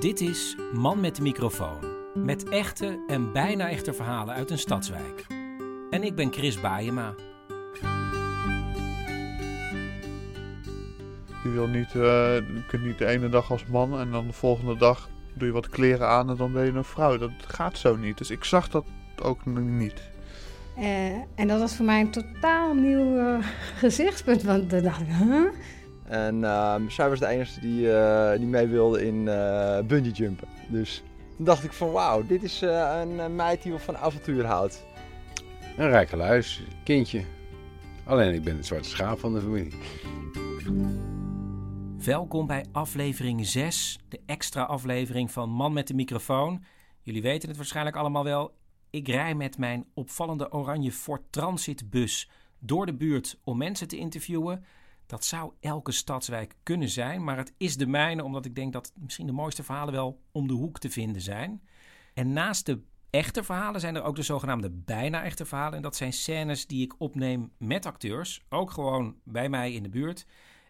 Dit is Man met de microfoon. Met echte en bijna echte verhalen uit een stadswijk. En ik ben Chris Baayema. Je wil niet, eh, je kunt niet de ene dag als man en dan de volgende dag doe je wat kleren aan en dan ben je een vrouw. Dat gaat zo niet. Dus ik zag dat ook nog niet. Eh, en dat was voor mij een totaal nieuw eh, gezichtspunt. Want dan dacht ik, huh? En ehm, zij was de enige die, eh, die mee wilde in eh bungee jumpen. Dus toen dacht ik van wauw, dit is eh, een meid die van avontuur houdt. Een rijke luis, kindje. Alleen ik ben het zwarte schaap van de familie. Welkom bij aflevering 6, de extra aflevering van Man met de microfoon. Jullie weten het waarschijnlijk allemaal wel. Ik rij met mijn opvallende oranje Ford Transit bus door de buurt om mensen te interviewen. Dat zou elke stadswijk kunnen zijn, maar het is de mijne omdat ik denk dat misschien de mooiste verhalen wel om de hoek te vinden zijn. En naast de echte verhalen zijn er ook de zogenaamde bijna echte verhalen. En dat zijn scènes die ik opneem met acteurs, ook gewoon bij mij in de buurt.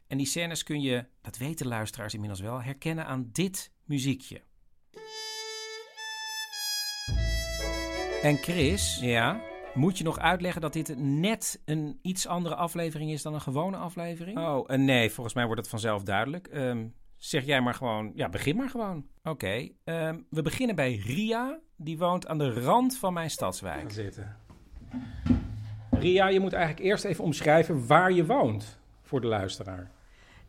En die scènes kun je, dat weten luisteraars inmiddels wel, herkennen aan dit muziekje. En Chris, ja, moet je nog uitleggen dat dit net een iets andere aflevering is dan een gewone aflevering? Oh, eh, nee, volgens mij wordt het vanzelf duidelijk. Ehm, zeg jij maar gewoon, ja, begin maar gewoon. Oké, ehm, we beginnen bij Ria. Die woont aan de rand van mijn stadswijk. zitten. Ria, je moet eigenlijk eerst even omschrijven waar je woont voor de luisteraar.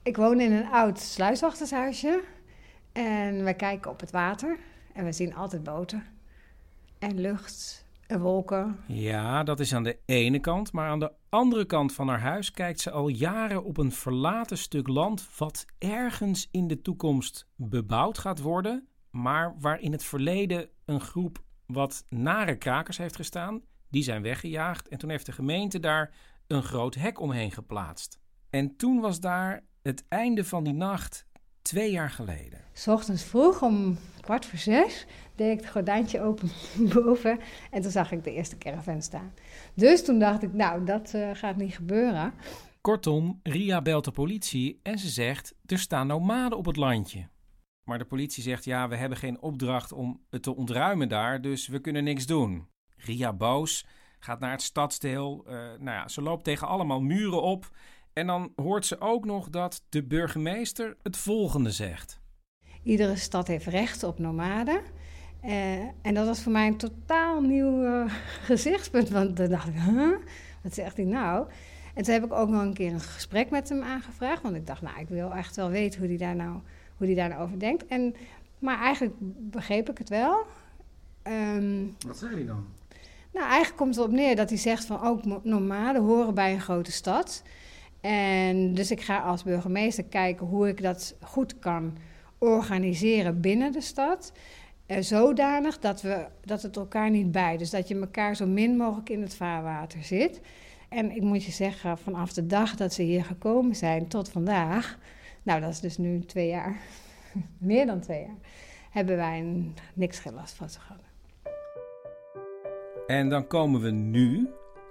Ik woon in een oud sluiswachtershuisje. En wij kijken op het water. En we zien altijd boten. En lucht en wolken. Ja, dat is aan de ene kant. Maar aan de andere kant van haar huis kijkt ze al jaren op een verlaten stuk land. wat ergens in de toekomst bebouwd gaat worden. maar waar in het verleden een groep wat nare krakers heeft gestaan. Die zijn weggejaagd. En toen heeft de gemeente daar een groot hek omheen geplaatst. En toen was daar het einde van die nacht twee jaar geleden. S ochtends vroeg om kwart voor zes deed ik het gordijntje open boven. En toen zag ik de eerste caravan staan. Dus toen dacht ik, nou, dat eh, gaat niet gebeuren. Kortom, Ria belt de politie en ze zegt: er staan nomaden op het landje. Maar de politie zegt: ja, we hebben geen opdracht om het te ontruimen daar, dus we kunnen niks doen. Ria boos gaat naar het stadsdeel. eh, nou ja, ze loopt tegen allemaal muren op. En dan hoort ze ook nog dat de burgemeester het volgende zegt. Iedere stad heeft recht op nomaden. Eh, en dat was voor mij een totaal nieuw eh, gezichtspunt. Want dan dacht ik, huh? Wat zegt hij nou? En toen heb ik ook nog een keer een gesprek met hem aangevraagd. Want ik dacht, nou, ik wil echt wel weten hoe hij daar nou, hoe die daar nou over denkt. En, maar eigenlijk begreep ik het wel. Ehm, Wat zei hij dan? nou, eigenlijk komt het erop neer dat hij zegt van ook nomaden horen bij een grote stad. En dus ik ga als burgemeester kijken hoe ik dat goed kan organiseren binnen de stad. Eh, zodanig dat, we, dat het elkaar niet bij. Dus dat je elkaar zo min mogelijk in het vaarwater zit. En ik moet je zeggen, vanaf de dag dat ze hier gekomen zijn tot vandaag, nou dat is dus nu twee jaar, meer dan twee jaar, hebben wij een- niks geen last van ze gehad. En dan komen we nu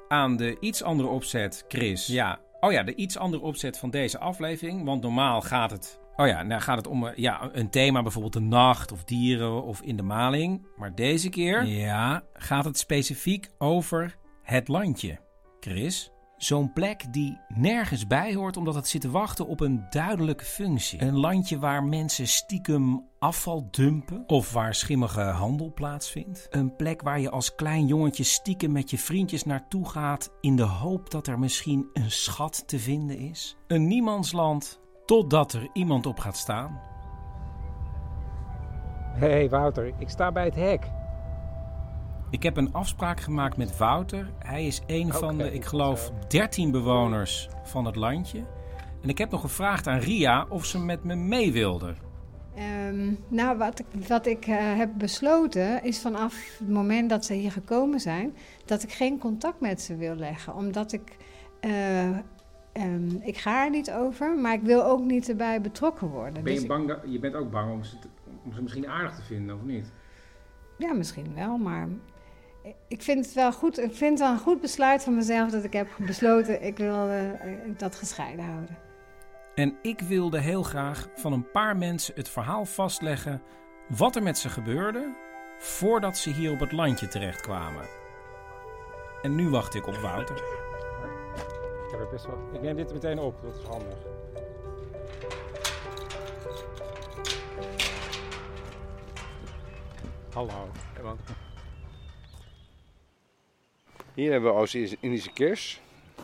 aan de iets andere opzet, Chris. Ja. Oh ja, de iets andere opzet van deze aflevering. Want normaal gaat het. Oh ja, nou gaat het om eh, ja, een thema, bijvoorbeeld de nacht of dieren of in de maling. Maar deze keer ja, gaat het specifiek over het landje. Chris? Zo'n plek die nergens bij hoort omdat het zit te wachten op een duidelijke functie. Een landje waar mensen stiekem afval dumpen of waar schimmige handel plaatsvindt. Een plek waar je als klein jongetje stiekem met je vriendjes naartoe gaat in de hoop dat er misschien een schat te vinden is. Een niemandsland totdat er iemand op gaat staan. Hé hey Wouter, ik sta bij het hek. Ik heb een afspraak gemaakt met Wouter. Hij is een van de, ik geloof, 13 bewoners van het landje. En ik heb nog gevraagd aan Ria of ze met me mee wilde. Ehm, nou, wat ik, wat ik eh, heb besloten is vanaf het moment dat ze hier gekomen zijn, dat ik geen contact met ze wil leggen. Omdat ik, eh, ehm, ik ga er niet over, maar ik wil ook niet erbij betrokken worden. Ben je Dus bang dat, je bent ook bang om ze, te- om ze misschien aardig te vinden, of niet? ja, misschien wel, maar ik vind het wel goed. Ik vind het wel een goed besluit van mezelf dat ik heb besloten, ik wil eh, dat gescheiden houden. En ik wilde heel graag van een paar mensen het verhaal vastleggen wat er met ze gebeurde voordat ze hier op het landje terechtkwamen. En nu wacht ik op Wouter. Ik, heb best wel, ik neem dit meteen op, dat is handig. Hallo. Hier hebben we Oost-Indische kers.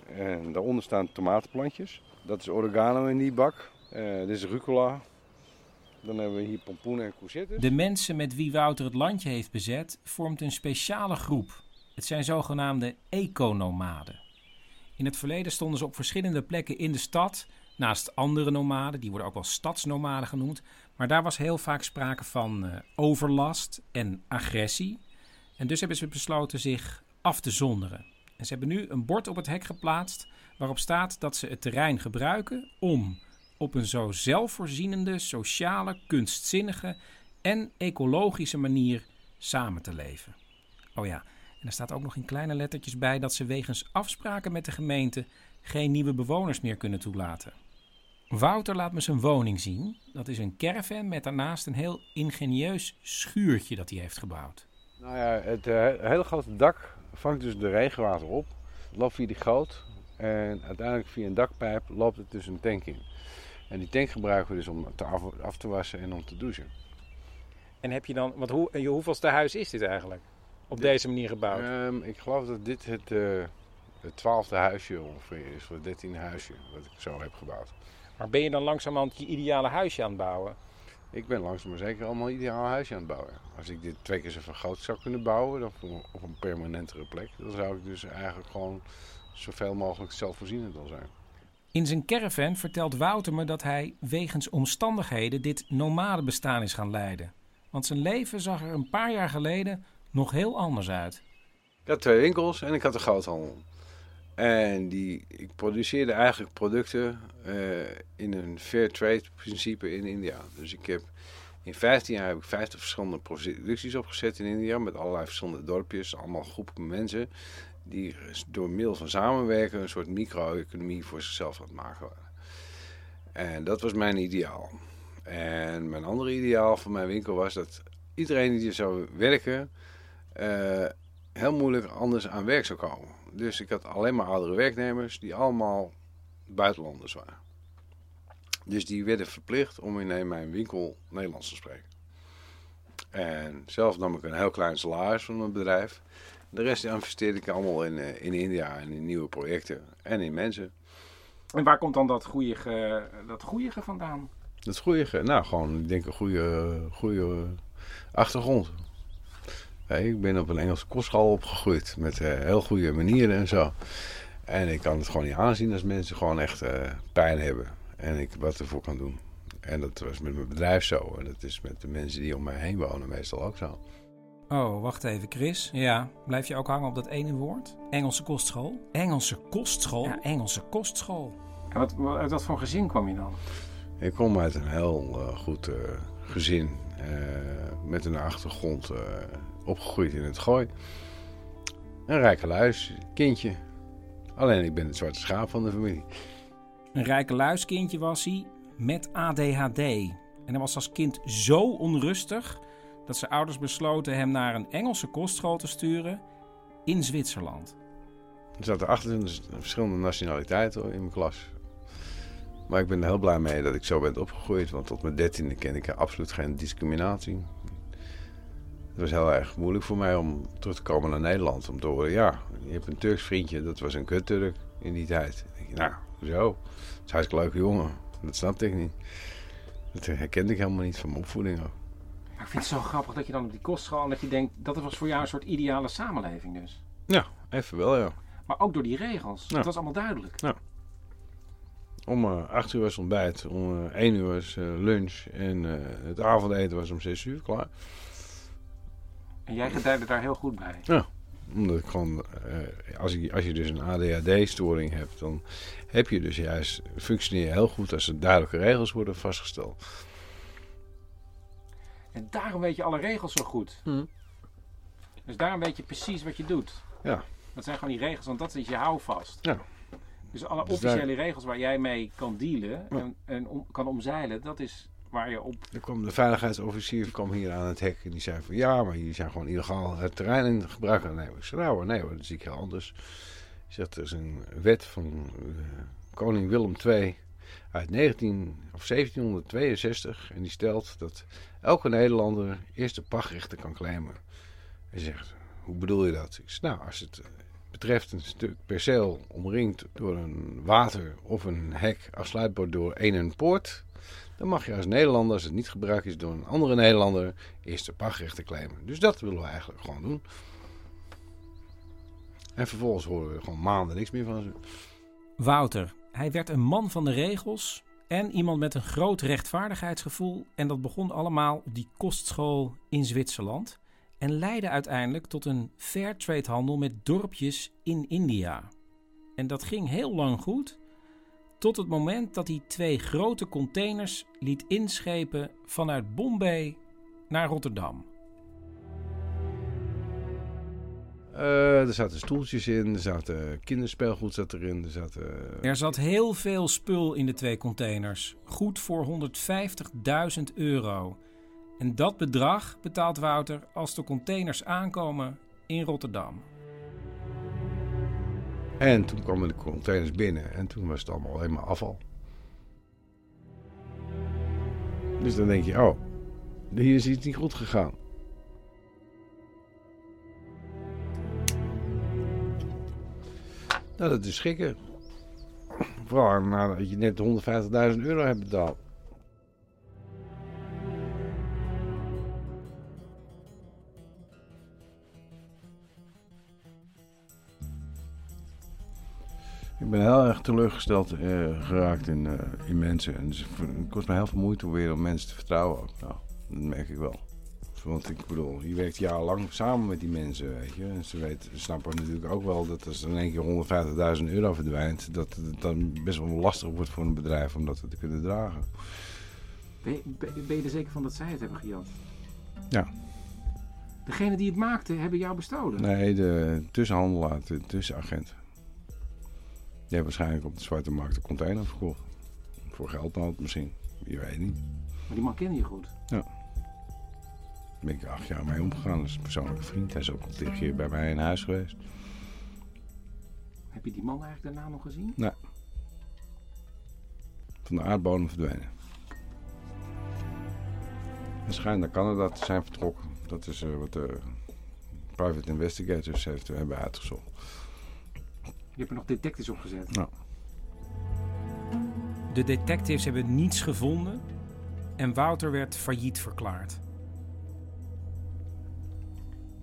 En daaronder staan tomatenplantjes. Dat is oregano in die bak. Eh, dit is rucola. Dan hebben we hier pompoenen en courgettes. De mensen met wie Wouter het landje heeft bezet vormt een speciale groep. Het zijn zogenaamde economaden. In het verleden stonden ze op verschillende plekken in de stad, naast andere nomaden, die worden ook wel stadsnomaden genoemd. Maar daar was heel vaak sprake van eh, overlast en agressie. En dus hebben ze besloten zich af te zonderen. En ze hebben nu een bord op het hek geplaatst waarop staat dat ze het terrein gebruiken om op een zo zelfvoorzienende, sociale, kunstzinnige en ecologische manier samen te leven. Oh ja, en er staat ook nog in kleine lettertjes bij dat ze wegens afspraken met de gemeente geen nieuwe bewoners meer kunnen toelaten. Wouter laat me zijn woning zien. Dat is een caravan met daarnaast een heel ingenieus schuurtje dat hij heeft gebouwd. Nou ja, het eh, hele grote dak vangt dus de regenwater op. Loopt via die goot. En uiteindelijk via een dakpijp loopt het dus een tank in. En die tank gebruiken we dus om te af, af te wassen en om te douchen. En heb je dan, want hoe, je hoeveelste huis is dit eigenlijk? Op deze manier gebouwd? Ehm, ik geloof dat dit het, eh, het twaalfde huisje ongeveer is, of het dertiende huisje wat ik zo heb gebouwd. Maar ben je dan langzamerhand je ideale huisje aan het bouwen? Ik ben langzaam maar zeker allemaal ideaal huisje aan het bouwen. Als ik dit twee keer zo vergroot zou kunnen bouwen, dan voor- op een permanentere plek, dan zou ik dus eigenlijk gewoon zoveel mogelijk zelfvoorzienend wil zijn. In zijn caravan vertelt Wouter me dat hij wegens omstandigheden dit nomadenbestaan is gaan leiden. Want zijn leven zag er een paar jaar geleden nog heel anders uit. Ik had twee winkels en ik had een groothandel. En die, ik produceerde eigenlijk producten eh, in een fair trade principe in India. Dus ik heb in 15 jaar heb ik 50 verschillende producties opgezet in India met allerlei verschillende dorpjes, allemaal groepen mensen die door middel van samenwerken een soort micro-economie voor zichzelf aan het maken waren. En dat was mijn ideaal. En mijn andere ideaal van mijn winkel was dat iedereen die zou werken eh, heel moeilijk anders aan werk zou komen. Dus ik had alleen maar oudere werknemers die allemaal buitenlanders waren. Dus die werden verplicht om in mijn winkel Nederlands te spreken. En zelf nam ik een heel klein salaris van mijn bedrijf. De rest investeerde ik allemaal in, eh, in India en in nieuwe projecten en in mensen. En waar komt dan dat goeie, dat goeie vandaan? Dat goede, nou gewoon, ik denk een goede, goede achtergrond. Hey, ik ben op een Engelse kostschool opgegroeid met eh, heel goede manieren en zo. En ik kan het gewoon niet aanzien als mensen gewoon echt eh, pijn hebben. En ik wat ervoor kan doen. En dat was met mijn bedrijf zo. En dat is met de mensen die om mij heen wonen meestal ook zo. Oh, wacht even, Chris. Ja, blijf je ook hangen op dat ene woord? Engelse kostschool? Engelse kostschool? Ja, Engelse kostschool. En wat, wat- uit wat voor gezin kwam je dan? Ik kom uit een heel eh, goed eh, gezin. eh, met een achtergrond eh, opgegroeid in het gooi. Een rijke luis, kindje. Alleen ik ben het zwarte schaap van de familie. Een rijke luiskindje was hij met ADHD. En hij was als kind zo onrustig dat zijn ouders besloten hem naar een Engelse kostschool te sturen in Zwitserland. Er zaten 28 verschillende nationaliteiten in mijn klas. Maar ik ben er heel blij mee dat ik zo ben opgegroeid. Want tot mijn dertiende ken ik absoluut geen discriminatie. Het was heel erg moeilijk voor mij om terug te komen naar Nederland. Om te horen, ja, je hebt een Turks vriendje. Dat was een kut-Turk in die tijd. Nou, zo. Dat is hartstikke leuke jongen. Dat snapte ik niet. Dat herkende ik helemaal niet van mijn opvoeding ook. Maar ik vind het zo grappig dat je dan op die kostschool... en dat je denkt, dat was voor jou een soort ideale samenleving dus. Ja, even wel, ja. Maar ook door die regels. Ja. Het was allemaal duidelijk. Ja. Om eh 8 uur was ontbijt, om eh 1 uur was eh, lunch en eh, het avondeten was om 6 uur klaar. En jij gedijde daar heel goed bij. Ja, omdat ik gewoon, eh, als, je, als je dus een ADHD-storing hebt, dan heb je dus juist, functioneer je heel goed als er duidelijke regels worden vastgesteld. En daarom weet je alle regels zo goed. Dus daarom weet je precies wat je doet. Ja. Dat zijn gewoon die regels, want dat is je houvast. Ja. Dus alle Dus daar- officiële regels waar jij mee kan dealen en, en om- kan omzeilen, dat is waar je op... Er kwam de veiligheidsofficier kwam hier aan het hek en die zei van ja, maar jullie zijn gewoon illegaal het terrein in gebruik nemen. Ik zei nou nee hoor, dat zie ik heel anders. Hij er is een wet van eh, koning Willem II uit 19, of 1762 en die stelt dat elke Nederlander eerst de pachtrechten kan claimen. Hij zegt, hoe bedoel je dat? Ik zeg, nou, als het eh, betreft een stuk perceel omringd door een water of een hek afsluitbaar door een en poort, dan mag je als Nederlander, als het niet gebruikt is door een andere Nederlander, eerst de pachtrechten claimen. Dus dat willen we eigenlijk gewoon doen. En vervolgens horen we gewoon maanden niks meer van ze. Wouter, hij werd een man van de regels en iemand met een groot rechtvaardigheidsgevoel. En dat begon allemaal op die kostschool in Zwitserland. En leidde uiteindelijk tot een fairtrade handel met dorpjes in India. En dat ging heel lang goed, tot het moment dat hij twee grote containers liet inschepen vanuit Bombay naar Rotterdam. Eh, er zaten stoeltjes in, er zaten kinderspeelgoed zat erin, er zaten... Er zat heel veel spul in de twee containers, goed voor 150.000 euro. En dat bedrag betaalt Wouter als de containers aankomen in Rotterdam. En toen kwamen de containers binnen en toen was het allemaal alleen maar afval. Dus dan denk je, oh, hier is iets niet goed gegaan. Nou, dat is schrikken. Vooral nadat je net 150.000 euro hebt betaald. Ik ben heel erg teleurgesteld eh, geraakt in, eh, in mensen. En dus het kost me heel veel moeite om weer om mensen te vertrouwen. Nou, dat merk ik wel. Want ik bedoel, je werkt jarenlang samen met die mensen, weet je. En ze weten, ze snappen natuurlijk ook wel dat als er in één keer 150.000 euro verdwijnt... dat het dan best wel lastig wordt voor een bedrijf om dat te kunnen dragen. Ben je, ben- ben je er zeker van dat zij het hebben gejat? Ja. Degene die het maakte, hebben jou bestolen? Nee, de tussenhandelaar, de tussenagent. Heeft waarschijnlijk op de zwarte markt een container verkocht. Voor geldnood misschien. Je weet niet. Maar die man kende je goed. Ja. Daar ben ik acht jaar mee omgegaan. Dat is een persoonlijke vriend. Hij is ook een keer bij mij in huis geweest. Heb je die man eigenlijk daarna nog gezien? Nee. Van de aardbodem verdwenen. Hij schijnt naar Canada te zijn vertrokken. Dat is eh, wat de private investigators heeft, hebben uitgezocht. Je hebt er nog detectives op gezet. De detectives hebben niets gevonden en Wouter werd failliet verklaard.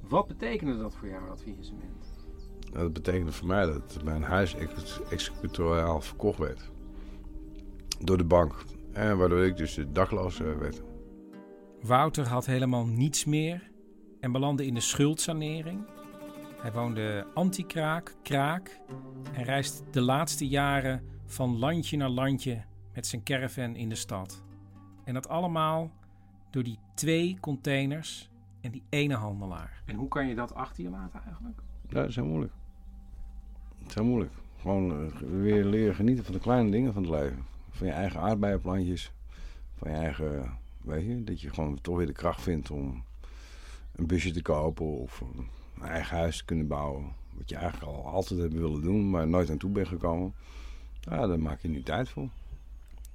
Wat betekende dat voor jou, dat faillissement? Dat betekende voor mij dat mijn huis ex- executoriaal verkocht werd. Door de bank. En waardoor ik dus dakloos eh, werd. Wouter had helemaal niets meer en belandde in de schuldsanering. Hij woonde anti-kraak, kraak en reist de laatste jaren van landje naar landje met zijn caravan in de stad. En dat allemaal door die twee containers en die ene handelaar. En hoe kan je dat achter je laten eigenlijk? Ja, dat is heel moeilijk. Het is heel moeilijk. Gewoon eh, weer leren genieten van de kleine dingen van het leven. Van je eigen aardbeienplantjes. Van je eigen, weet je, dat je gewoon toch weer de kracht vindt om een busje te kopen of een eigen huis te kunnen bouwen. wat je eigenlijk al altijd hebt willen doen, maar nooit aan toe bent gekomen. Ja, daar maak je nu tijd voor.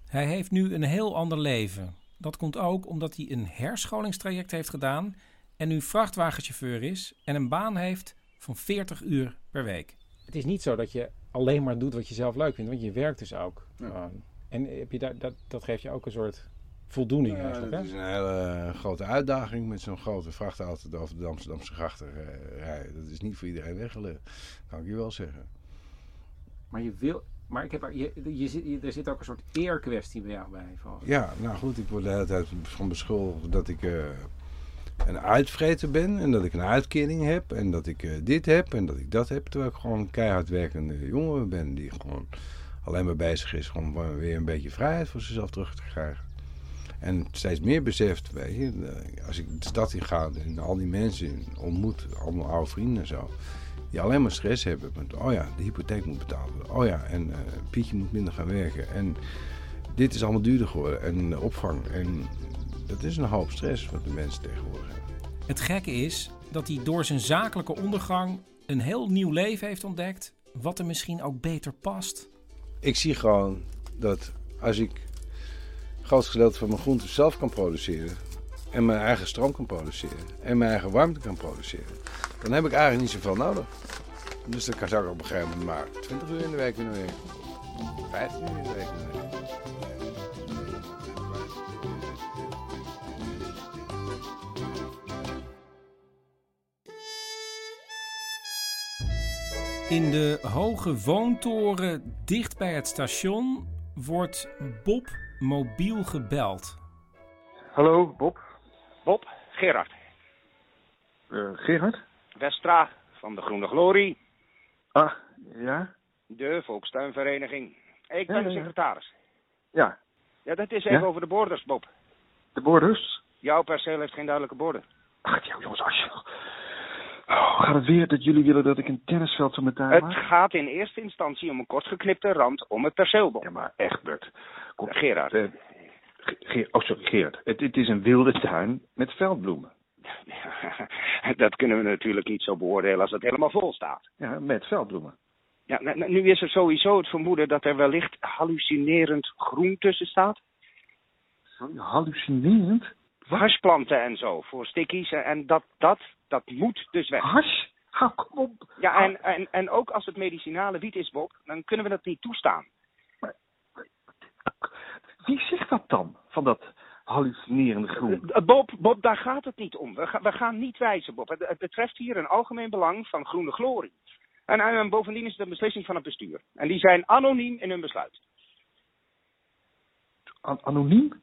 Hij heeft nu een heel ander leven. Dat komt ook omdat hij een herscholingstraject heeft gedaan en nu vrachtwagenchauffeur is en een baan heeft van 40 uur per week. Het is niet zo dat je alleen maar doet wat je zelf leuk vindt, want je werkt dus ook. En heb je daar, dat, dat geeft je ook een soort voldoening Ja, eigenlijk. dat Hè? is een hele grote uitdaging met zo'n grote vrachtauto over de Amsterdamse grachten eh, rijden. Dat is niet voor iedereen weggelegd, kan ik je wel zeggen. Maar je wil. Maar ik heb, er- je, je, zit- je- er zit ook een soort eerkwestie bij jou bij. volgens mij. Ja, nou goed, ik word de hele tijd van beschuldigd dat ik eh, een uitvreter ben en dat ik een uitkering heb en dat ik eh, dit heb en dat ik dat heb. Terwijl ik gewoon een keihard werkende jongen ben die gewoon alleen maar bezig is om weer een beetje vrijheid voor zichzelf terug te krijgen. En steeds meer beseft, weet je, als ik de stad in ga en al die mensen ontmoet, allemaal oude vrienden en zo, die alleen maar stress hebben. Met, oh ja, de hypotheek moet betaald worden. Oh ja, en eh, Pietje moet minder gaan werken. En dit is allemaal duurder geworden. En de opvang. En dat is een hoop stress wat de mensen tegenwoordig hebben. Het gekke is dat hij door zijn zakelijke ondergang een heel nieuw leven heeft ontdekt. Wat er misschien ook beter past. Ik zie gewoon dat als ik grootste gedeelte van mijn groenten zelf kan produceren. En mijn eigen stroom kan produceren. En mijn eigen warmte kan produceren. Dan heb ik eigenlijk niet zoveel nodig. Dus dan kan ik op een gegeven maar 20 uur in de week kunnen werken. 15 uur in de week kunnen. In de hoge woontoren dicht bij het station wordt Bob mobiel gebeld. Hallo, Bob. Bob, Gerard. Eh, Gerard? Westra van de Groene Glorie, Ah, ja? de Volkstuinvereniging. Ik ben Ja, de ja. secretaris. Ja. Ja, dat is even Ja? over de borders, Bob. De borders? Jouw perceel heeft geen duidelijke borden. Ach, ja, jongens, alsjeblieft. Oh, gaat het weer dat jullie willen dat ik een tennisveld zo meteen Het maak? gaat in eerste instantie om een kortgeknipte rand om het perceel, Bob. Ja, maar echt, Bert. Kom, Gerard. eh, Ge- oh, sorry, Gerard. Het, het is een wilde tuin met veldbloemen. dat kunnen we natuurlijk niet zo beoordelen als het helemaal vol staat. Ja, met veldbloemen. Ja, nu is er sowieso het vermoeden dat er wellicht hallucinerend groen tussen staat. Hallucinerend? Hashplanten en zo, voor stickies. En- En dat, dat, dat moet dus weg. Hash? Hou, kom op. Ja, en, en, en ook als het medicinale wiet is, Bob, dan kunnen we dat niet toestaan. Wie zegt dat dan? Van dat hallucinerende groen? Eh, Bob, Bob, daar gaat het niet om. We, ga- we gaan niet wijzen, Bob. Het, het betreft hier een algemeen belang van groene glorie. En, en bovendien is het een beslissing van het bestuur. En die zijn anoniem in hun besluit. An- anoniem?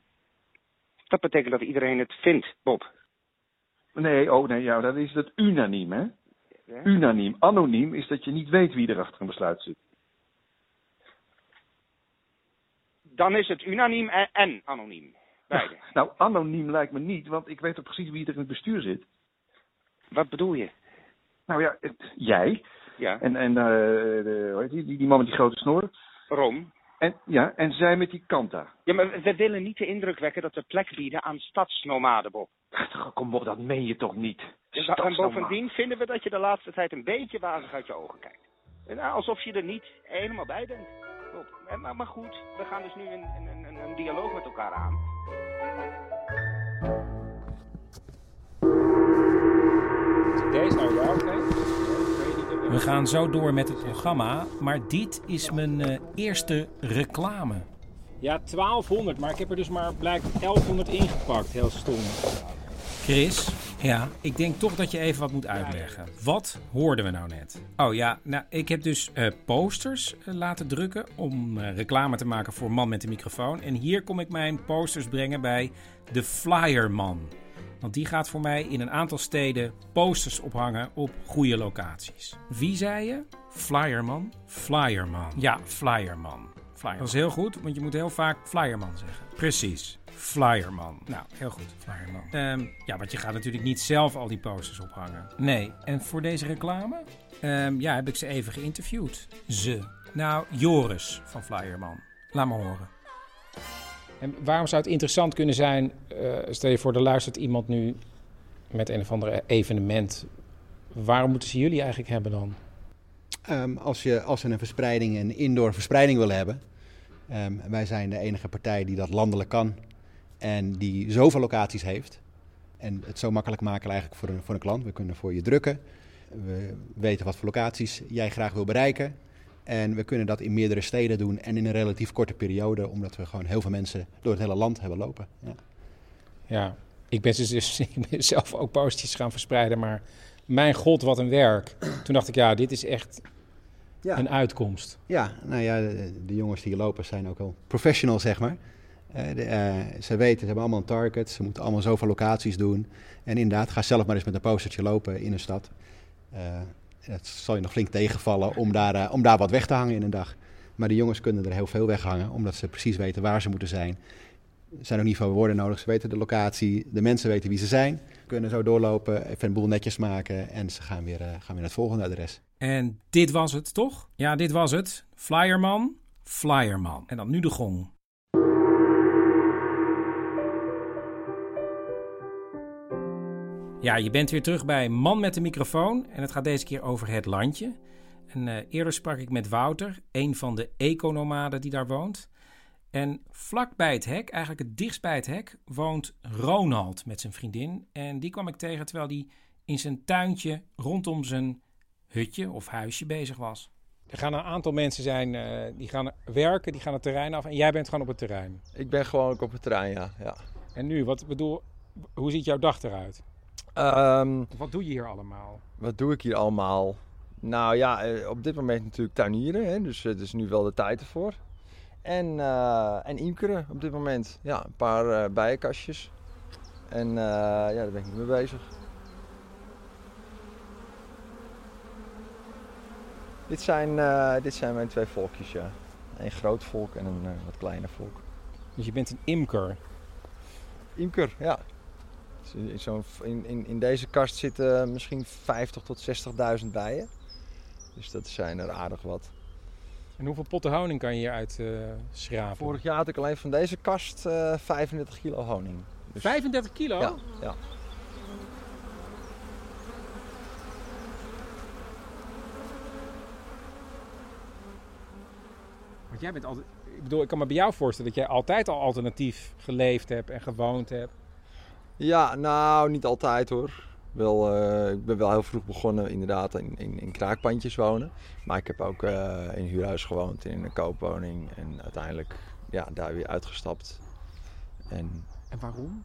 Dat betekent dat iedereen het vindt, Bob. Nee, oh nee, ja, dan is het unaniem, hè? Ja? Unaniem. Anoniem is dat je niet weet wie er achter een besluit zit. Dan is het unaniem en, en anoniem. Beide. Nou, anoniem lijkt me niet, want ik weet toch precies wie er in het bestuur zit. Wat bedoel je? Nou ja, het- jij Ja, en, en eh, de, hoe heet die, die, die man met die grote snor. Rom. En, ja, en zij met die kanta. Ja, maar we- willen niet de indruk wekken dat we plek bieden aan stadsnomaden, Bob. Ach, Kom op, dat meen je toch niet? En bovendien vinden we dat je de laatste tijd een beetje wazig uit je ogen kijkt. En, nou, alsof je er niet helemaal bij bent. Bob. Maar, maar goed, we gaan dus nu een, een, een, een dialoog met elkaar aan. Deze nou ja, oké. We gaan zo door met het programma, maar dit is mijn eh, eerste reclame. Ja, 1200, maar ik heb er dus maar blijkbaar 1100 ingepakt. Heel stom. Chris, ja, ik denk toch dat je even wat moet uitleggen. Wat hoorden we nou net? Oh ja, nou, ik heb dus eh, posters eh, laten drukken om reclame te maken voor Man met de microfoon. En hier kom ik mijn posters brengen bij de Flyerman. Want die gaat voor mij in een aantal steden posters ophangen op goede locaties. Wie zei je? Flyerman? Flyerman. Ja, Flyerman. Flyerman. Dat is heel goed, want je moet heel vaak Flyerman zeggen. Precies. Flyerman. Nou, heel goed. Flyerman. Ehm, ja, want je gaat natuurlijk niet zelf al die posters ophangen. Nee. En voor deze reclame? Ehm, ja, heb ik ze even geïnterviewd. Ze. Nou, Joris van Flyerman. Laat me horen. En waarom zou het interessant kunnen zijn, eh, stel je voor, er luistert iemand nu met een of ander evenement. Waarom moeten ze jullie eigenlijk hebben dan? Ehm, als, je, als ze een verspreiding, een indoor verspreiding willen hebben. Ehm, wij zijn de enige partij die dat landelijk kan. En die zoveel locaties heeft. En het zo makkelijk maken eigenlijk voor een, voor een klant. We kunnen voor je drukken. We weten wat voor locaties jij graag wil bereiken. En we kunnen dat in meerdere steden doen en in een relatief korte periode, omdat we gewoon heel veel mensen door het hele land hebben lopen. Ja, ja ik, ben dus, ik ben zelf ook postjes gaan verspreiden, maar mijn god, wat een werk. Toen dacht ik, ja, dit is echt ja. een uitkomst. Ja, nou ja, de, jongens die lopen zijn ook al professional, zeg maar. Uh, de, uh, ze weten, ze hebben allemaal een target, ze moeten allemaal zoveel locaties doen. En inderdaad, ga zelf maar eens met een postertje lopen in een stad. Uh, het zal je nog flink tegenvallen om daar, uh, om daar wat weg te hangen in een dag. Maar de jongens kunnen er heel veel weghangen, omdat ze precies weten waar ze moeten zijn. Er zijn ook niet veel woorden nodig, ze weten de locatie, de mensen weten wie ze zijn. Kunnen zo doorlopen, even een boel netjes maken en ze gaan weer, uh, gaan weer naar het volgende adres. En dit was het, toch? Ja, dit was het. Flyerman, Flyerman. En dan nu de gong. Ja, je bent weer terug bij Man met de microfoon en het gaat deze keer over het landje. En uh, eerder sprak ik met Wouter, een van de economaden die daar woont. En vlak bij het hek, eigenlijk het dichtst bij het hek, woont Ronald met zijn vriendin. En die kwam ik tegen terwijl hij in zijn tuintje rondom zijn hutje of huisje bezig was. Er gaan een aantal mensen zijn uh, die gaan werken, die gaan het terrein af en jij bent gewoon op het terrein. Ik ben gewoon ook op het terrein, ja. ja. En nu, wat bedoel, hoe ziet jouw dag eruit? Um, wat doe je hier allemaal? Wat doe ik hier allemaal? Nou ja, eh, op dit moment natuurlijk tuinieren, hè, dus het is nu wel de tijd ervoor. En, uh, en imkeren op dit moment. Ja, een paar uh, bijenkastjes. En uh, ja, daar ben ik mee bezig. Dit zijn, dit zijn mijn twee volkjes, ja. Een groot volk en een wat kleiner volk. Dus je bent een imker? Imker, ja. In, zo in, in, in, deze kast zitten misschien 50 tot 60.000 bijen. Dus dat zijn er aardig wat. En hoeveel potten honing kan je hieruit uh, schrapen? Vorig jaar had ik alleen van deze kast uh, 35 kilo honing. Dus 35 kilo? Ja, ja. Want jij bent altijd... Ik bedoel, ik kan me bij jou voorstellen dat jij altijd al alternatief geleefd hebt en gewoond hebt. Ja, nou, niet altijd hoor. Wel, uh, ik ben wel heel vroeg begonnen inderdaad in, in, in kraakpandjes wonen. Maar ik heb ook uh, in huurhuis gewoond, in een koopwoning. En uiteindelijk ja, daar weer uitgestapt. En, en waarom?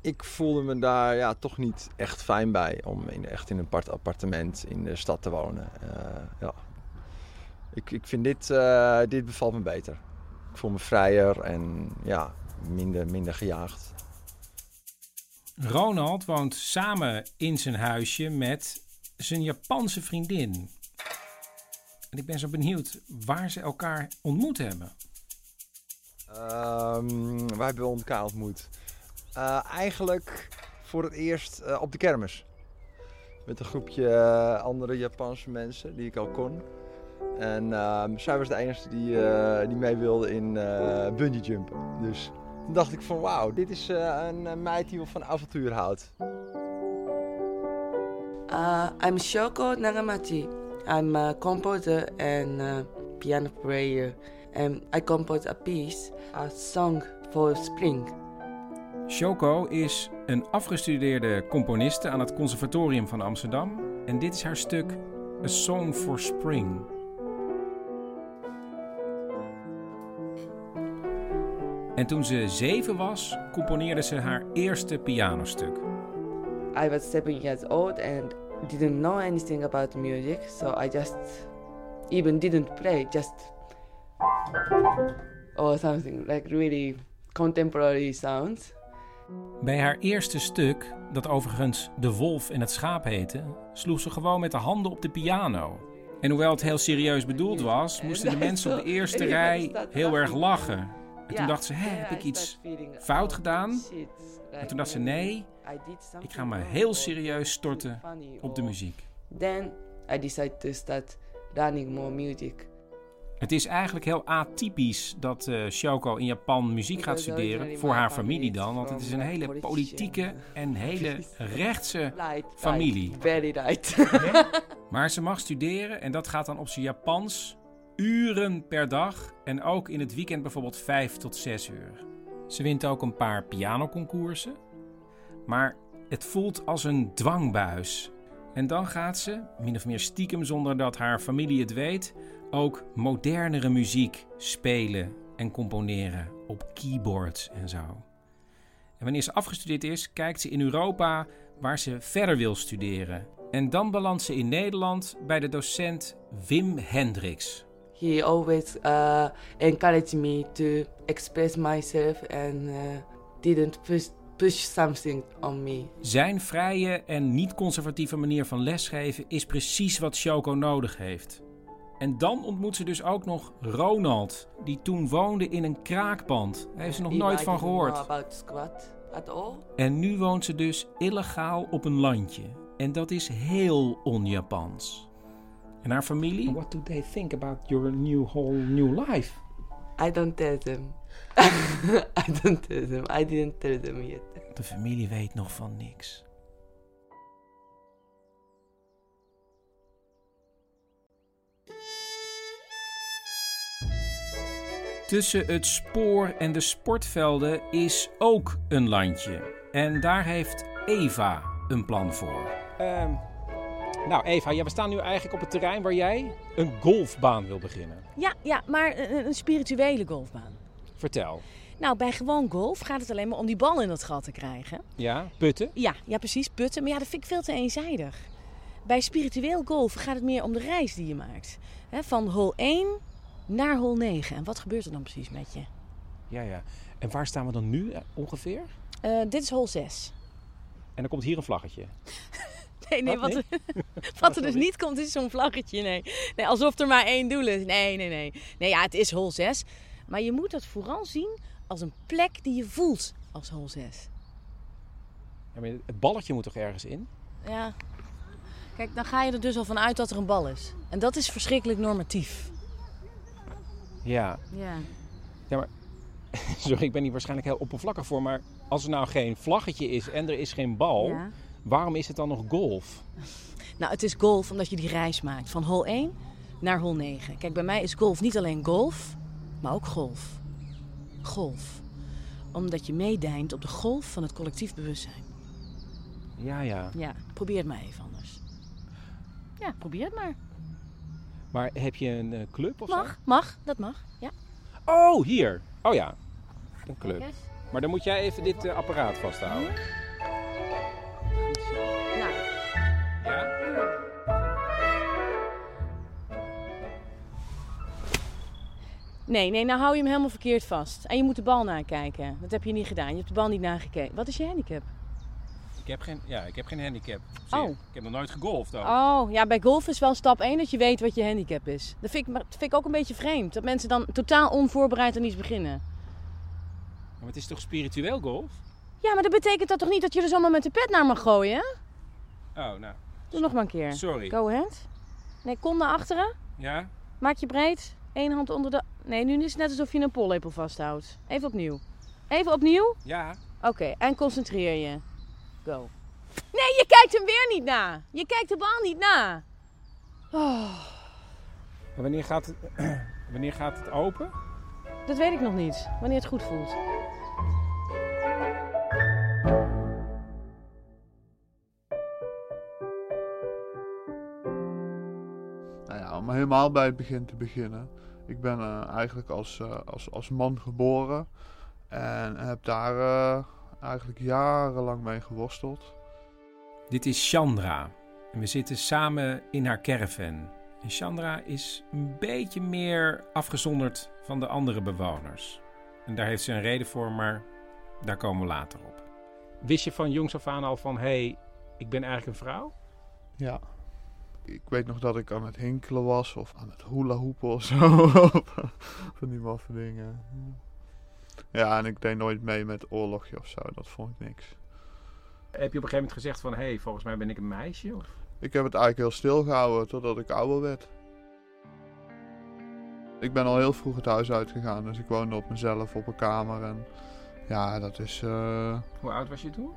Ik voelde me daar ja, toch niet echt fijn bij om in, echt in een appartement in de stad te wonen. Uh, ja. ik, ik vind dit, dit bevalt me beter. Ik voel me vrijer en ja, minder, minder gejaagd. Ronald woont samen in zijn huisje met zijn Japanse vriendin. En ik ben zo benieuwd waar ze elkaar ontmoet hebben. Um, waar hebben we elkaar ontmoet? Uh, eigenlijk voor het eerst uh, op de kermis. Met een groepje uh, andere Japanse mensen die ik al kon. En ehm, zij was de enige die, die mee wilde in bungee jumpen. Dus toen dacht ik van wauw, dit is uh, een meid die van avontuur houdt. Uh, I'm Shoko Nagamachi. I'm a composer and piano player. And I composed a piece, a song for spring. Shoko is een afgestudeerde componiste aan het Conservatorium van Amsterdam. En dit is haar stuk A Song for Spring. En toen ze zeven was, componeerde ze haar eerste pianostuk. I was seven years old and didn't know anything about music, so I just even didn't play, just or something like really contemporary sounds. Bij haar eerste stuk, dat overigens De Wolf en het Schaap heette, sloeg ze gewoon met de handen op de piano. En hoewel het heel serieus bedoeld was, moesten de mensen op de eerste rij heel erg lachen. En toen dacht ze, hé, heb ik iets fout gedaan? En toen dacht ze, nee, ik ga me heel serieus storten op de muziek. Then I decided to start more music. Het is eigenlijk heel atypisch dat uh, Shoko in Japan muziek gaat studeren. Voor haar familie dan. Want het is een hele politieke en hele rechtse familie. Very right. Maar ze mag studeren en dat gaat dan op zijn Japans uren per dag. En ook in het weekend bijvoorbeeld 5 tot 6 uur. Ze wint ook een paar pianoconcoursen. Maar het voelt als een dwangbuis. En dan gaat ze, min of meer stiekem zonder dat haar familie het weet, ook modernere muziek spelen en componeren op keyboards en zo. En wanneer ze afgestudeerd is, kijkt ze in Europa waar ze verder wil studeren. En dan belandt ze in Nederland bij de docent Wim Hendricks. He always uh, encouraged me to express myself and uh, didn't push, push something on me. Zijn vrije en niet conservatieve manier van lesgeven is precies wat Shoko nodig heeft. En dan ontmoet ze dus ook nog Ronald, die toen woonde in een kraakpand. Daar heeft ze nog nooit van gehoord. En nu woont ze dus illegaal op een landje. En dat is heel on-Japans. En haar familie? What do they think about your new whole new life? I don't tell them. I don't tell them. I didn't tell them yet. De familie weet nog van niks. Tussen het spoor en de sportvelden is ook een landje. En daar heeft Eva een plan voor. Ehm, nou, Eva, ja, we staan nu eigenlijk op het terrein waar jij een golfbaan wil beginnen. Ja, ja maar een, een spirituele golfbaan. Vertel. Nou, bij gewoon golf gaat het alleen maar om die bal in het gat te krijgen. Ja, putten? Ja, ja, precies, putten. Maar ja, dat vind ik veel te eenzijdig. Bij spiritueel golf gaat het meer om de reis die je maakt. van hole 1 naar hol 9. En wat gebeurt er dan precies met je? Ja, ja. En waar staan we dan nu eh, ongeveer? Uh, dit is hol 6. En dan komt hier een vlaggetje. nee, nee, wat, wat, wat er dus niet komt is zo'n vlaggetje. Nee. nee, alsof er maar één doel is. Nee, nee, nee. Nee, ja, het is hol 6. Maar je moet dat vooral zien als een plek die je voelt als hol 6. Ja, maar het balletje moet toch ergens in? Ja. Kijk, dan ga je er dus al vanuit dat er een bal is. En dat is verschrikkelijk normatief. Ja. Ja. Ja, maar... Sorry, ik ben hier waarschijnlijk heel oppervlakkig voor, maar als er nou geen vlaggetje is en er is geen bal, ja. Waarom is het dan nog golf? Nou, het is golf omdat je die reis maakt van hol 1 naar hol 9. Kijk, bij mij is golf niet alleen golf, maar ook golf. Golf. Omdat je meedijnt op de golf van het collectief bewustzijn. Ja, ja. Ja, probeer het maar even anders. Ja, probeer het maar. Maar heb je een uh, club of mag, zo? Mag, dat mag, ja. Oh, hier. Oh ja, een club. Maar dan moet jij even dit uh, apparaat vasthouden. Zo. Nou. Ja? Nee, nee, nou hou je hem helemaal verkeerd vast. En je moet de bal nakijken. Dat heb je niet gedaan. Je hebt de bal niet nagekeken. Wat is je handicap? Ik heb geen, ja, ik heb geen handicap. Oh. Ik heb nog nooit gegolfd ook. Oh, ja, bij golf is wel stap 1 dat je weet wat je handicap is. Dat vind, ik, dat vind ik ook een beetje vreemd. Dat mensen dan totaal onvoorbereid aan iets beginnen. Maar het is toch spiritueel golf? Ja, maar dat betekent dat toch niet dat je er zomaar met de pet naar mag gooien? Oh, nou. Doe nog maar een keer. Sorry. Go ahead. Nee, kom naar achteren. Ja? Maak je breed. Eén hand onder de... Nee, nu is het net alsof je een pollepel vasthoudt. Even opnieuw. Even opnieuw? Ja. Oké, en concentreer je. Go. Nee, je kijkt hem weer niet na. Je kijkt de bal niet na. Oh. Wanneer gaat, het, wanneer gaat het open? Dat weet ik nog niet. Wanneer het goed voelt. Helemaal bij het begin te beginnen. Ik ben uh, eigenlijk als, uh, als, als man geboren. En heb daar uh, eigenlijk jarenlang mee geworsteld. Dit is Chandra. En we zitten samen in haar caravan. En Chandra is een beetje meer afgezonderd van de andere bewoners. En daar heeft ze een reden voor, maar daar komen we later op. Wist je van jongs af aan al van, hé, hey, ik ben eigenlijk een vrouw? Ja. Ik weet nog dat ik aan het hinkelen was of aan het hula hoepen of zo. van die maffe dingen. Ja, en ik deed nooit mee met oorlogje of zo. Dat vond ik niks. Heb je op een gegeven moment gezegd van, hé, hey, volgens mij ben ik een meisje? Of? Ik heb het eigenlijk heel stil gehouden totdat ik ouder werd. Ik ben al heel vroeg het huis uitgegaan, dus ik woonde op mezelf op een kamer. En ja, dat is. Uh, Hoe oud was je toen?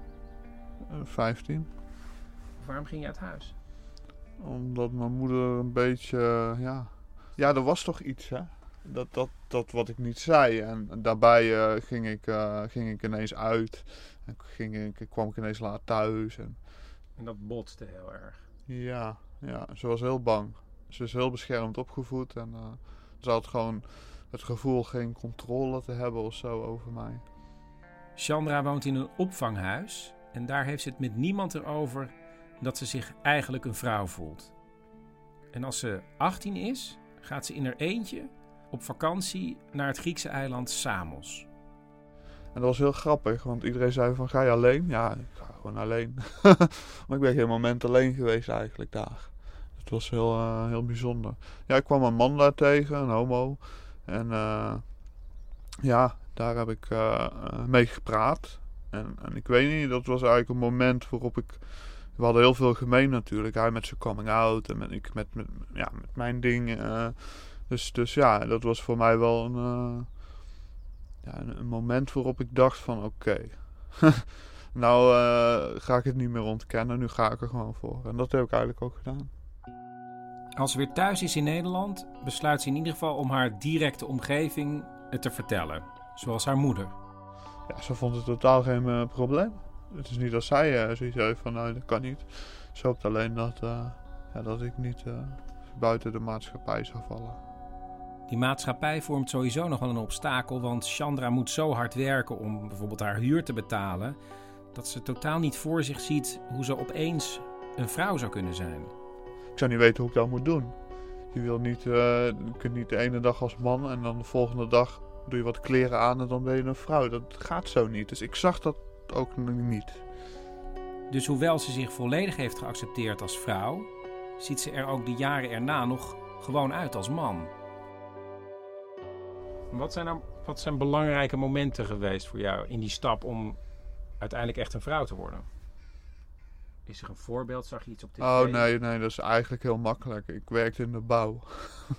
Uh, 15. Waarom ging je uit huis? Omdat mijn moeder een beetje. ja. ja, er was toch iets, hè? Dat, dat, dat wat ik niet zei. En daarbij uh, ging, ik, ging ik ineens uit. En ging ik, kwam ik ineens laat thuis. En, en dat botste heel erg. Ja, ja, ze was heel bang. Ze is heel beschermd opgevoed en ze had gewoon het gevoel geen controle te hebben of zo over mij. Chandra woont in een opvanghuis en daar heeft ze het met niemand erover dat ze zich eigenlijk een vrouw voelt. En als ze 18 is, gaat ze in haar eentje op vakantie naar het Griekse eiland Samos. En dat was heel grappig, want iedereen zei van ga je alleen? Ja, ik ga gewoon alleen. maar ik ben geen moment alleen geweest eigenlijk daar. Het was heel, uh, heel bijzonder. Ja, ik kwam een man daar tegen, een homo. En uh, ja, daar heb ik uh, mee gepraat. En, en, ik weet niet, dat was eigenlijk een moment waarop ik... We hadden heel veel gemeen natuurlijk. Hij met zijn coming out en met, ik met, met, ja, met mijn ding. dus, dus ja, dat was voor mij wel een, ja, een, een, moment waarop ik dacht van oké... Okay. nou ga ik het niet meer ontkennen, nu ga ik er gewoon voor. En dat heb ik eigenlijk ook gedaan. Als ze weer thuis is in Nederland, besluit ze in ieder geval om haar directe omgeving het te vertellen. Zoals haar moeder. Ja, ze vond het totaal geen probleem. Het is niet dat zij uh, zoiets heeft van, nou, dat kan niet. Ze hoopt alleen dat, uh, ja, dat ik niet buiten de maatschappij zou vallen. Die maatschappij vormt sowieso nog wel een obstakel, want Chandra moet zo hard werken om bijvoorbeeld haar huur te betalen, dat ze totaal niet voor zich ziet hoe ze opeens een vrouw zou kunnen zijn. Ik zou niet weten hoe ik dat moet doen. Je, wil niet, uh, je kunt niet de ene dag als man en dan de volgende dag doe je wat kleren aan en dan ben je een vrouw. Dat gaat zo niet. Dus ik zag dat ook niet. Dus hoewel ze zich volledig heeft geaccepteerd als vrouw, ziet ze er ook de jaren erna nog gewoon uit als man. Wat zijn, nou, wat zijn belangrijke momenten geweest voor jou in die stap om uiteindelijk echt een vrouw te worden? Is er een voorbeeld? Zag je iets op tv? Oh nee, nee, dat is eigenlijk heel makkelijk. Ik werkte in de bouw.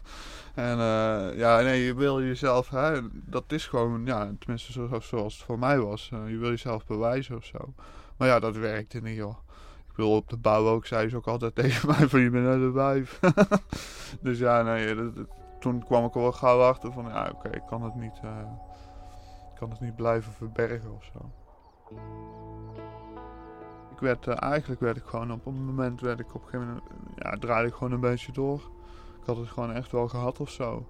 en uh, ja, nee, je wil jezelf, hè, dat is gewoon, ja, tenminste zoals, het voor mij was. Uh, je wil jezelf bewijzen of zo. Maar ja, dat werkte niet, joh. Ik wil op de bouw ook, zei ze ook altijd tegen mij van je bent naar de wijf. dus ja, nee, toen kwam ik er wel gauw achter van, ja, oké, ik kan het niet, uh, ik kan het niet blijven verbergen of zo werd, uh, eigenlijk werd ik gewoon op een moment werd ik op een gegeven moment, ja, draaide ik gewoon een beetje door. Ik had het gewoon echt wel gehad of zo.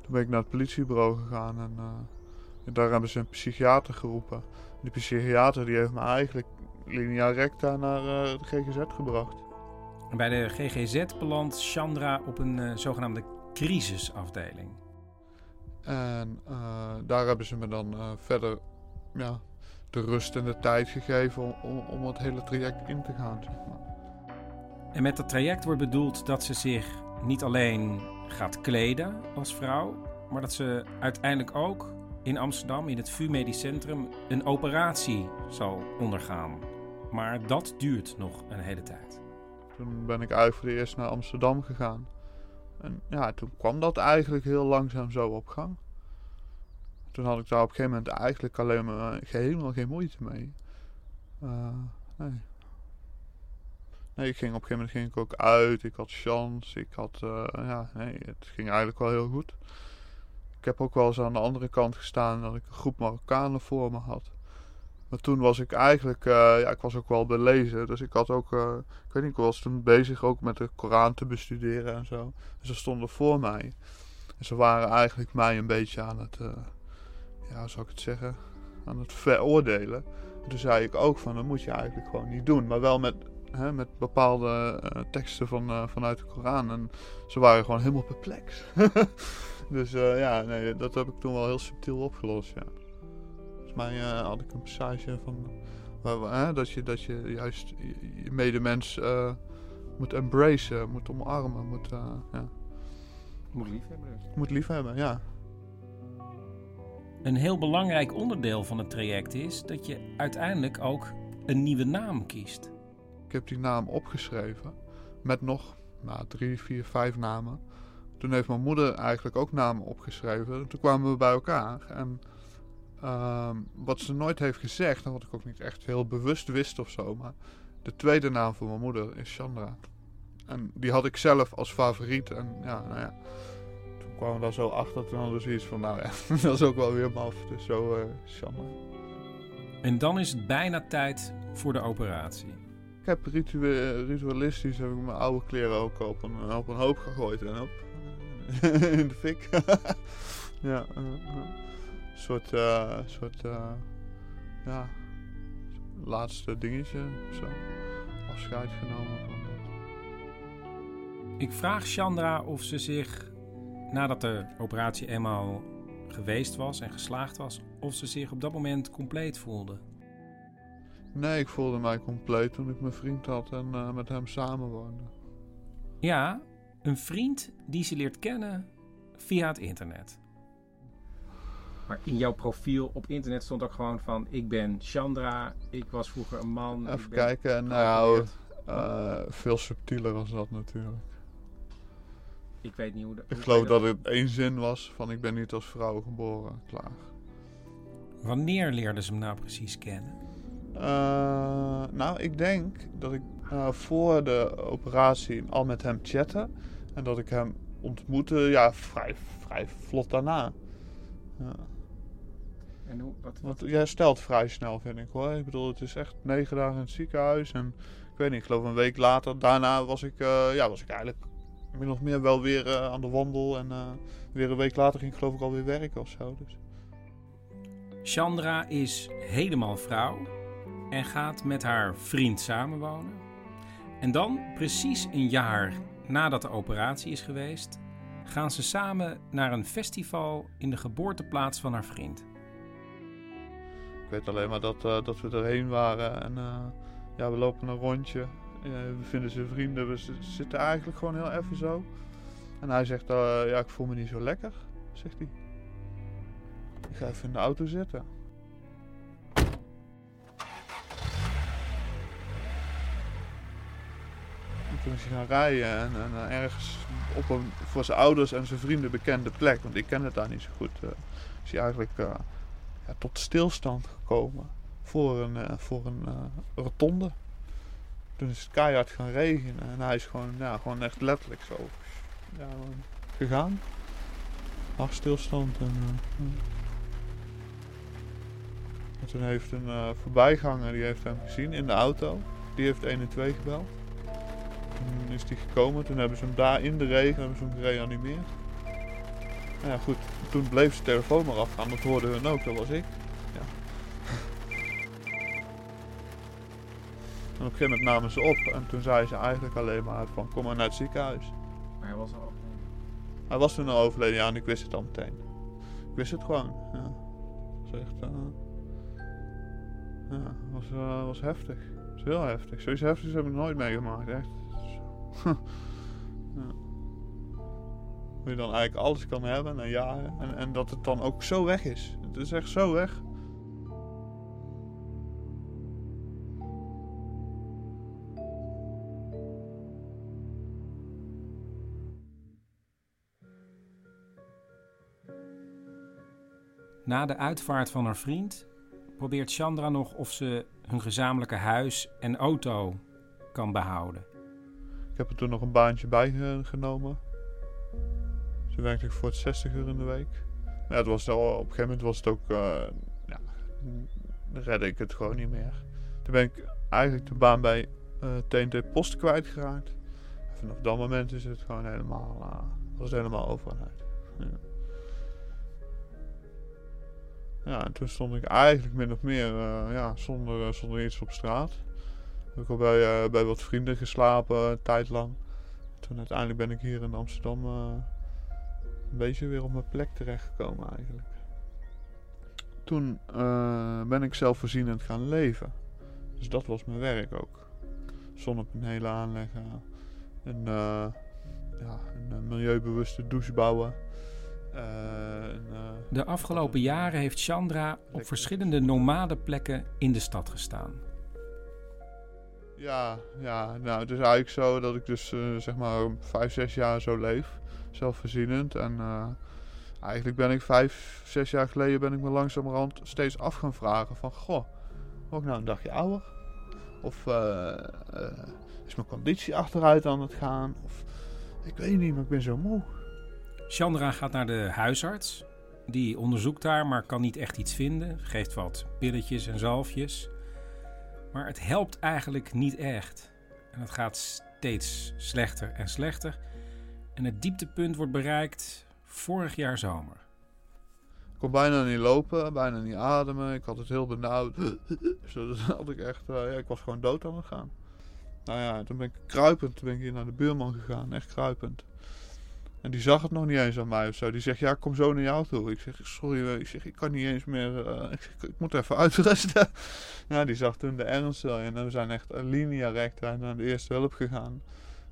Toen ben ik naar het politiebureau gegaan en uh, daar hebben ze een psychiater geroepen. Die psychiater die heeft me eigenlijk linea recta naar uh, de GGZ gebracht. Bij de GGZ belandt Chandra op een zogenaamde crisisafdeling. En daar hebben ze me dan verder ja, de rust en de tijd gegeven om, om, het hele traject in te gaan. Zeg maar. En met dat traject wordt bedoeld dat ze zich niet alleen gaat kleden als vrouw, maar dat ze uiteindelijk ook in Amsterdam, in het VU Medisch Centrum, een operatie zal ondergaan. Maar dat duurt nog een hele tijd. Toen ben ik eigenlijk voor de eerst naar Amsterdam gegaan. En ja, toen kwam dat eigenlijk heel langzaam zo op gang toen had ik daar op een gegeven moment eigenlijk alleen maar helemaal geen moeite mee. Uh, nee. Nee, ik ging op een gegeven moment ging ik ook uit. Ik had chance. Ik had, uh, ja, nee, het ging eigenlijk wel heel goed. Ik heb ook wel eens aan de andere kant gestaan dat ik een groep Marokkanen voor me had. Maar toen was ik eigenlijk, ja, ik was ook wel belezen. Dus ik had ook, ik weet niet, ik was toen bezig ook met de Koran te bestuderen en zo. En ze stonden voor mij. En ze waren eigenlijk mij een beetje aan het, ja, hoe zou ik het zeggen, aan het veroordelen. toen zei ik ook van, dat moet je eigenlijk gewoon niet doen. Maar wel met, hè, met bepaalde uh, teksten van, uh, vanuit de Koran. En ze waren gewoon helemaal perplex. dus uh, ja, nee, dat heb ik toen wel heel subtiel opgelost, ja. Volgens mij had ik een passage van... Waar, dat, je, dat je juist je, medemens moet embracen, moet omarmen, moet... ja. Moet liefhebben. Moet liefhebben, ja. Een heel belangrijk onderdeel van het traject is dat je uiteindelijk ook een nieuwe naam kiest. Ik heb die naam opgeschreven met nog nou, drie, vier, vijf namen. Toen heeft mijn moeder eigenlijk ook namen opgeschreven. Toen kwamen we bij elkaar. En ehm, wat ze nooit heeft gezegd, en wat ik ook niet echt heel bewust wist of zo, maar de tweede naam van mijn moeder is Chandra. En die had ik zelf als favoriet. En ja, nou ja, kwamen we daar zo achter. Toen hadden we zoiets van, nou ja, dat is ook wel weer maf. Dus zo uh, Chandra. En dan is het bijna tijd voor de operatie. Ik heb ritualistisch heb ik mijn oude kleren ook op een, op een hoop gegooid en op in de fik. ja, uh, uh. een soort, uh, soort ja, laatste dingetje, zo. Afscheid genomen van dat. Ik vraag Chandra of ze zich, nadat de operatie eenmaal geweest was en geslaagd was, of ze zich op dat moment compleet voelde. Nee, ik voelde mij compleet toen ik mijn vriend had en uh, met hem samenwoonde. Ja, een vriend die ze leert kennen via het internet. Maar in jouw profiel op internet stond ook gewoon van... ik ben Chandra, ik was vroeger een man. Even kijken, nou, uh, veel subtieler was dat natuurlijk. Ik weet niet hoe... De, ik geloof dat het één zin was van ik ben niet als vrouw geboren, klaar. Wanneer leerden ze hem nou precies kennen? Uh, nou, ik denk dat ik uh, voor de operatie al met hem chatte. En dat ik hem ontmoette, ja, vrij, vrij vlot daarna. Ja. En hoe, wat, Want jij stelt vrij snel, vind ik hoor. Ik bedoel, het is echt negen dagen in het ziekenhuis. En ik weet niet, ik geloof een week later, daarna was ik, uh, ja, was ik eigenlijk min of meer wel weer uh, aan de wandel. En uh, weer een week later ging ik geloof ik alweer werken of zo. Dus. Chandra is helemaal vrouw en gaat met haar vriend samenwonen. En dan, precies een jaar nadat de operatie is geweest, gaan ze samen naar een festival in de geboorteplaats van haar vriend. Ik weet alleen maar dat, uh, dat we erheen waren en ja, we lopen een rondje. Uh, we vinden zijn vrienden, we zitten eigenlijk gewoon heel even zo. En hij zegt, ja, ik voel me niet zo lekker, zegt hij. Ik ga even in de auto zitten. En toen is hij gaan rijden en, en ergens op een voor zijn ouders en zijn vrienden bekende plek, want ik ken het daar niet zo goed, uh, is hij eigenlijk uh, ja, tot stilstand gekomen voor een, uh, voor een rotonde. Toen is het keihard gaan regenen en hij is gewoon, ja, gewoon echt letterlijk zo ja, gegaan. Hartstilstand en, en toen heeft een voorbijganger die heeft hem gezien in de auto. Die heeft 112 gebeld. Toen is die gekomen, toen hebben ze hem daar in de regen hebben ze hem gereanimeerd. Nou ja, goed, toen bleef zijn telefoon maar afgaan, dat hoorden hun ook, dat was ik. Ja. Op een gegeven moment namen ze op en toen zei ze eigenlijk alleen maar van kom maar naar het ziekenhuis. Maar hij was al overleden? Hij was toen al overleden, ja, en ik wist het al meteen. Ik wist het gewoon, ja. Dat was echt, uh, ja, was, uh, was heftig. Is heel heftig. Zoiets heftigs heb ik nooit meegemaakt, echt. ja. Hoe je dan eigenlijk alles kan hebben na jaren. En, en dat het dan ook zo weg is. Het is echt zo weg. Na de uitvaart van haar vriend probeert Chandra nog of ze hun gezamenlijke huis en auto kan behouden. Ik heb er toen nog een baantje bij genomen. Toen werkte ik voor het 60 uur in de week. Maar het was op een gegeven moment was het ook... Uh, ja, redde ik het gewoon niet meer. Toen ben ik eigenlijk de baan bij TNT Post kwijtgeraakt. En vanaf dat moment is het gewoon helemaal... Was het helemaal over uit. Ja. Ja, en toen stond ik eigenlijk min of meer ja, zonder, zonder iets op straat. Heb ik al bij, uh, bij wat vrienden geslapen, een tijd lang. Toen uiteindelijk ben ik hier in Amsterdam een beetje weer op mijn plek terechtgekomen eigenlijk. Toen ben ik zelfvoorzienend gaan leven. Dus dat was mijn werk ook. Zonnepanelen aanleggen. Een, ja, een milieubewuste douche bouwen. Een, De afgelopen jaren heeft Chandra op verschillende nomade plekken in de stad gestaan. Ja, ja, nou het is eigenlijk zo dat ik dus uh, zeg maar vijf, zes jaar zo leef. Zelfvoorzienend. En uh, eigenlijk ben ik vijf, zes jaar geleden ben ik me langzamerhand steeds af gaan vragen van... Goh, word ik nou een dagje ouder? Of uh, is mijn conditie achteruit aan het gaan? Of ik weet niet, maar ik ben zo moe. Chandra gaat naar de huisarts. Die onderzoekt haar, maar kan niet echt iets vinden. Geeft wat pilletjes en zalfjes. Maar het helpt eigenlijk niet echt. En het gaat steeds slechter en slechter. En het dieptepunt wordt bereikt vorig jaar zomer. Ik kon bijna niet lopen, bijna niet ademen. Ik had het heel benauwd. Dat had ik echt, uh, ja, ik was gewoon dood aan het gaan. Nou ja, toen ben ik kruipend, ben ik hier naar de buurman gegaan, echt kruipend. En die zag het nog niet eens aan mij of zo. Die zegt, ja, kom zo naar jou toe. Ik zeg, sorry, ik, zeg, ik kan niet eens meer, uh, ik, ik, moet even uitrusten. ja, die zag toen de ernst wel. En we zijn echt een linea recta naar de eerste hulp gegaan.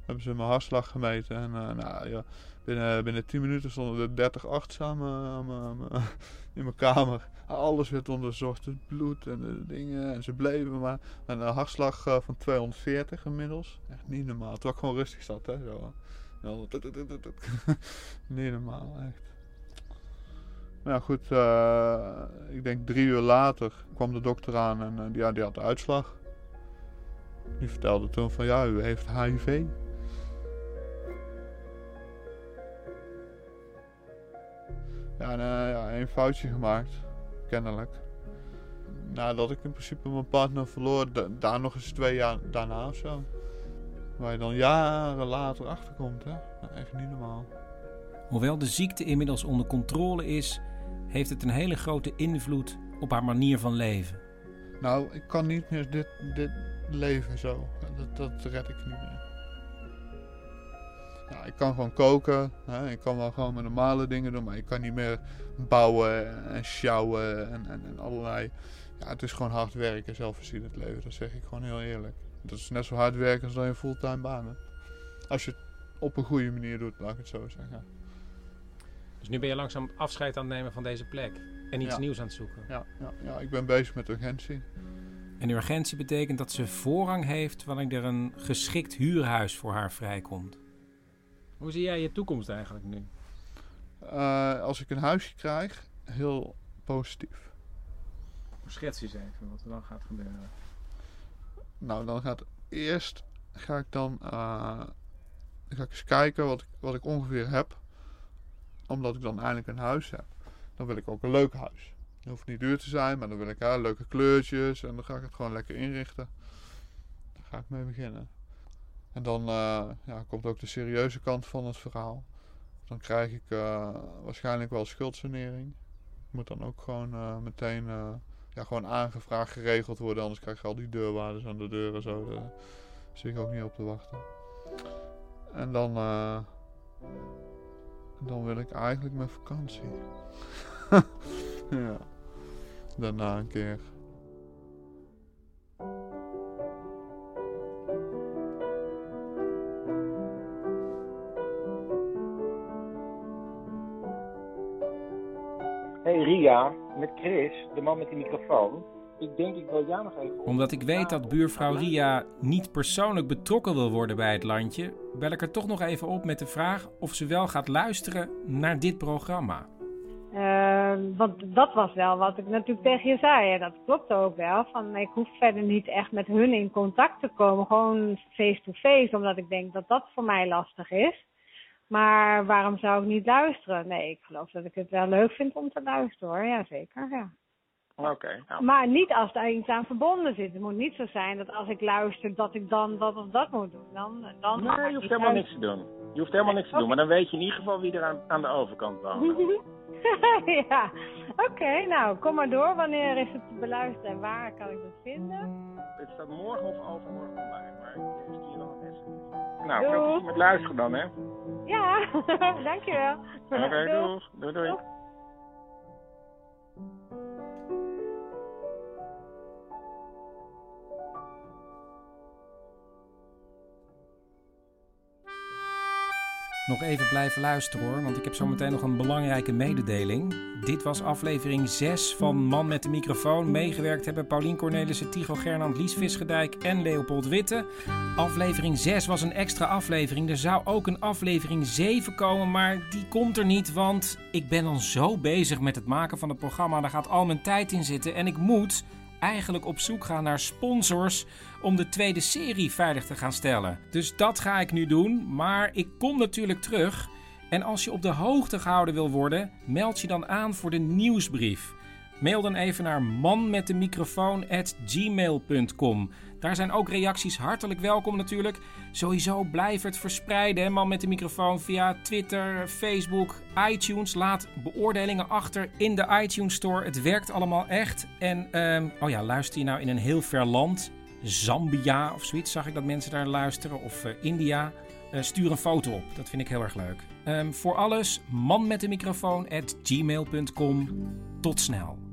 Hebben ze mijn hartslag gemeten. En uh, nou ja, binnen, binnen 10 minuten stonden er 30 artsen samen in mijn kamer. Alles werd onderzocht, het bloed en de dingen. En ze bleven maar. En een hartslag van 240 inmiddels. Echt niet normaal. Terwijl ik gewoon rustig zat, hè. Zo. Niet normaal, echt. Nou goed, uh, ik denk drie uur later kwam de dokter aan en uh, ja, die had de uitslag. Die vertelde toen van ja, u heeft HIV. Ja, en, uh, ja, een foutje gemaakt, kennelijk. Nadat ik in principe mijn partner verloor, daar nog eens twee jaar daarna of zo. Waar je dan jaren later achterkomt, hè? Nou, echt niet normaal. Hoewel de ziekte inmiddels onder controle is, heeft het een hele grote invloed op haar manier van leven. Nou, ik kan niet meer dit, dit leven zo. Dat, dat red ik niet meer. Ja, ik kan gewoon koken. Hè? Ik kan wel gewoon mijn normale dingen doen. Maar ik kan niet meer bouwen en sjouwen en, en, en allerlei. Ja, het is gewoon hard werken, zelfvoorzienend leven. Dat zeg ik gewoon heel eerlijk. Dat is net zo hard werken als dat je een fulltime baan hebt. Als je het op een goede manier doet, laat ik het zo zeggen. Dus nu ben je langzaam afscheid aan het nemen van deze plek. En iets Ja. nieuws aan het zoeken. Ja, ja, ja, ik ben bezig met urgentie. En urgentie betekent dat ze voorrang heeft wanneer er een geschikt huurhuis voor haar vrijkomt. Hoe zie jij je toekomst eigenlijk nu? Eh, als ik een huisje krijg, heel positief. Schets eens even wat er dan gaat gebeuren. Nou, dan gaat eerst ga ik dan, eh, dan ga ik eens kijken wat ik, wat ik ongeveer heb. Omdat ik dan eindelijk een huis heb. Dan wil ik ook een leuk huis. Het hoeft niet duur te zijn, maar dan wil ik leuke kleurtjes. En dan ga ik het gewoon lekker inrichten. Daar ga ik mee beginnen. En dan eh, ja, komt ook de serieuze kant van het verhaal. Dan krijg ik eh, waarschijnlijk wel schuldsanering. Moet dan ook gewoon meteen ja, gewoon aangevraagd geregeld worden. Anders krijg je al die deurwaarders aan de deur en zo. Daar zit ik ook niet op te wachten. En dan, eh, dan wil ik eigenlijk mijn vakantie. ja. Daarna een keer. Met Chris, de man met die microfoon. Ik denk ik wil jou nog even... Omdat ik weet dat buurvrouw Ria niet persoonlijk betrokken wil worden bij het landje, bel ik er toch nog even op met de vraag of ze wel gaat luisteren naar dit programma. Eh, want dat was wel wat ik natuurlijk tegen je zei. En dat klopt ook wel. Van, ik hoef verder niet echt met hun in contact te komen. Gewoon face-to-face. omdat ik denk dat dat voor mij lastig is. Maar waarom zou ik niet luisteren? Nee, ik geloof dat ik het wel leuk vind om te luisteren hoor. Jazeker, ja. Oké, nou. Maar niet als er iets aan verbonden zit. Het moet niet zo zijn dat als ik luister dat ik dan dat of dat moet doen. Dan, dan Nee, ik je hoeft helemaal niks te doen. Je hoeft helemaal niks te doen, maar dan weet je in ieder geval wie er aan, aan de overkant woont. ja, oké. nou, kom maar door. Wanneer is het te beluisteren en waar kan ik dat vinden? Het staat morgen of overmorgen online, maar ik stuur nog een sms. Nou, veel plezier met luisteren dan, hè. Ja, dankjewel. Oké, Doeg. doeg. Doei, doei. Nog even blijven luisteren hoor, want ik heb zometeen nog een belangrijke mededeling. Dit was aflevering 6 van Man met de microfoon. Meegewerkt hebben Paulien Cornelissen, Tigo Gernand, Lies Visgedijk en Leopold Witte. Aflevering 6 was een extra aflevering. Er zou ook een aflevering 7 komen, maar die komt er niet, want ik ben al zo bezig met het maken van het programma. Daar gaat al mijn tijd in zitten en ik moet eigenlijk op zoek gaan naar sponsors om de tweede serie veilig te gaan stellen. Dus dat ga ik nu doen, maar ik kom natuurlijk terug. En als je op de hoogte gehouden wil worden, meld je dan aan voor de nieuwsbrief. Mail dan even naar manmetdemicrofoon@gmail.com. Daar zijn ook reacties hartelijk welkom natuurlijk. Sowieso blijf het verspreiden, man met de microfoon, via Twitter, Facebook, iTunes. Laat beoordelingen achter in de iTunes Store. Het werkt allemaal echt. En ehm, oh ja, luister je nou in een heel ver land, Zambia of zoiets, zag ik dat mensen daar luisteren, of uh, India. Uh, stuur een foto op, dat vind ik heel erg leuk. Um, voor alles, man met de microfoon at gmail.com. Tot snel.